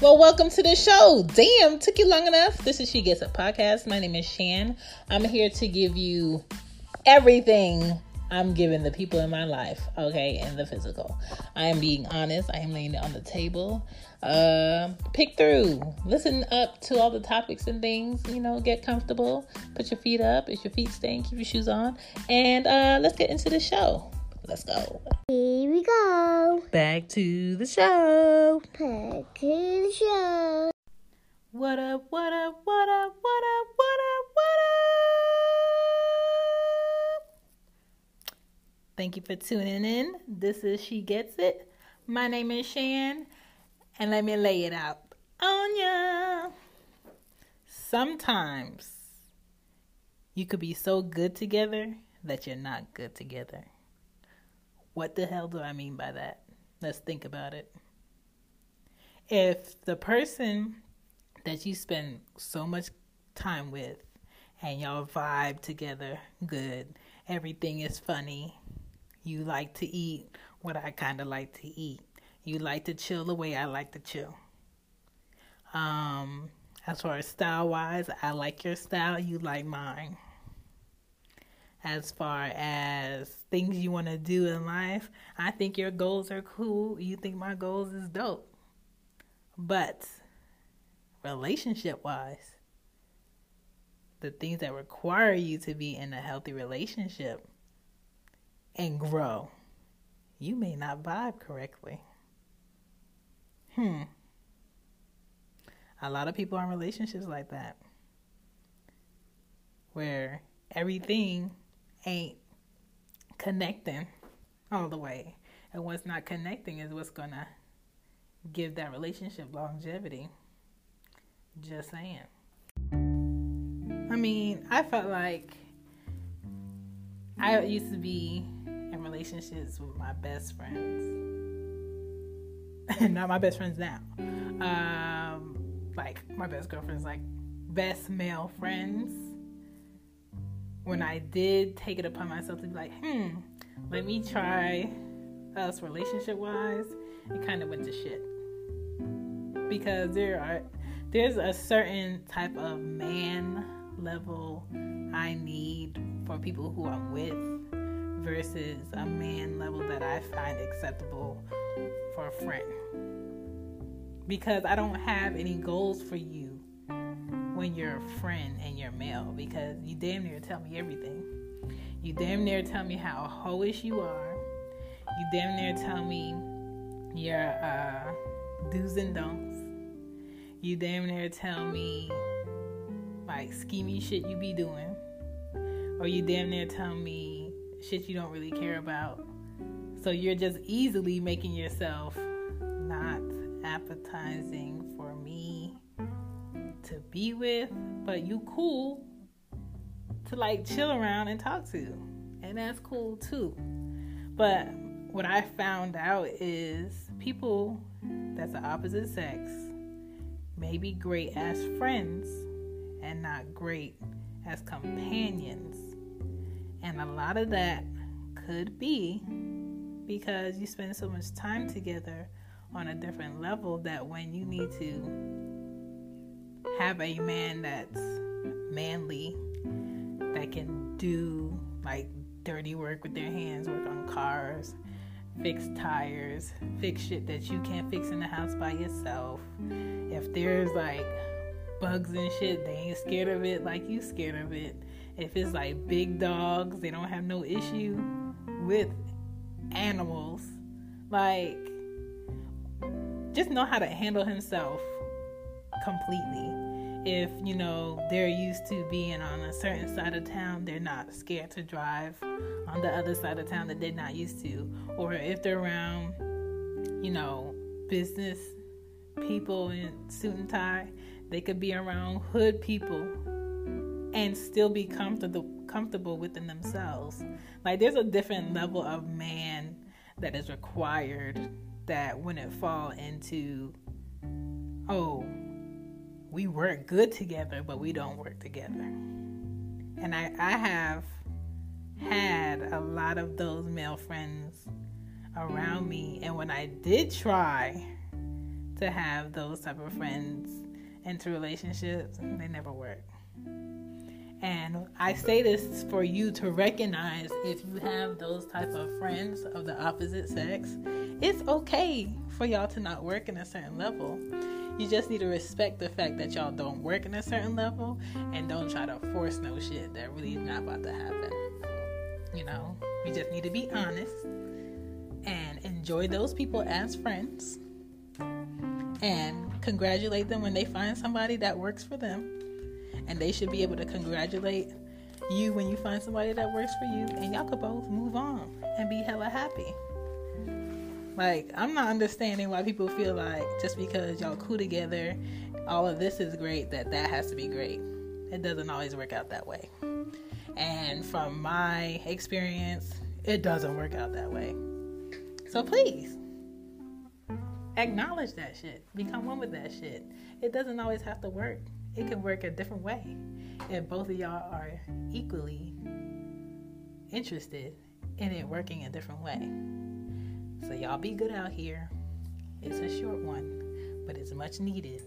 Well, welcome to the show. Damn, took you long enough. This is She Gets It podcast. My name is Shan. I'm here to give you everything I'm giving the people in my life, okay, and the physical. I am being honest. I am laying it on the table. Uh, pick through, listen up to all the topics and things. You know, get comfortable. Put your feet up. If your feet stink, keep your shoes on, and uh, let's get into the show. Let's go. Here we go. Back to the show. Back to the show. What up, what up, what up, what up, what up, what up? Thank you for tuning in. This is She Gets It. My name is Shan, and let me lay it out on ya. Sometimes you could be so good together that you're not good together. What the hell do I mean by that? Let's think about it. If the person that you spend so much time with and y'all vibe together good, everything is funny, you like to eat what I kind of like to eat, you like to chill the way I like to chill. Um, as far as style wise, I like your style, you like mine as far as things you want to do in life. I think your goals are cool. You think my goals is dope. But relationship wise, the things that require you to be in a healthy relationship and grow, you may not vibe correctly. Hmm. A lot of people are in relationships like that. Where everything ain't connecting all the way. And what's not connecting is what's going to give that relationship longevity. Just saying. I mean, I felt like I used to be in relationships with my best friends. Not my best friends now. Um, like my best girlfriends, like best male friends when I did take it upon myself to be like, hmm, let me try us relationship wise, it kind of went to shit. Because there are there's a certain type of man level I need for people who I'm with versus a man level that I find acceptable for a friend. Because I don't have any goals for you when you're a friend and you're male because you damn near tell me everything. You damn near tell me how hoish you are. You damn near tell me your uh, do's and don'ts. You damn near tell me like schemy shit you be doing. Or you damn near tell me shit you don't really care about. So you're just easily making yourself not appetizing for me to be with, but you cool to like chill around and talk to. And that's cool too. But what I found out is people that's the opposite sex may be great as friends and not great as companions. And a lot of that could be because you spend so much time together on a different level that when you need to have a man that's manly that can do like dirty work with their hands, work on cars, fix tires, fix shit that you can't fix in the house by yourself. If there's like bugs and shit, they ain't scared of it like you scared of it. If it's like big dogs, they don't have no issue with animals. Like just know how to handle himself completely. If you know they're used to being on a certain side of town they're not scared to drive on the other side of town that they're not used to. Or if they're around you know business people in suit and tie they could be around hood people and still be comfortable comfortable within themselves. Like there's a different level of man that is required that wouldn't fall into oh we work good together, but we don't work together. And I, I have had a lot of those male friends around me. And when I did try to have those type of friends into relationships, they never work. And I say this for you to recognize if you have those type of friends of the opposite sex, it's okay for y'all to not work in a certain level. You just need to respect the fact that y'all don't work in a certain level and don't try to force no shit that really is not about to happen. You know, we just need to be honest and enjoy those people as friends and congratulate them when they find somebody that works for them and they should be able to congratulate you when you find somebody that works for you, and y'all could both move on and be hella happy. Like, I'm not understanding why people feel like just because y'all cool together, all of this is great, that that has to be great. It doesn't always work out that way. And from my experience, it doesn't work out that way. So please, acknowledge that shit. Become one with that shit. It doesn't always have to work it can work a different way if both of y'all are equally interested in it working a different way. So y'all be good out here. It's a short one, but it's much needed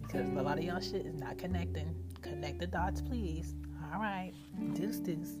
because a lot of y'all shit is not connecting. Connect the dots, please. All right, deuce deuce.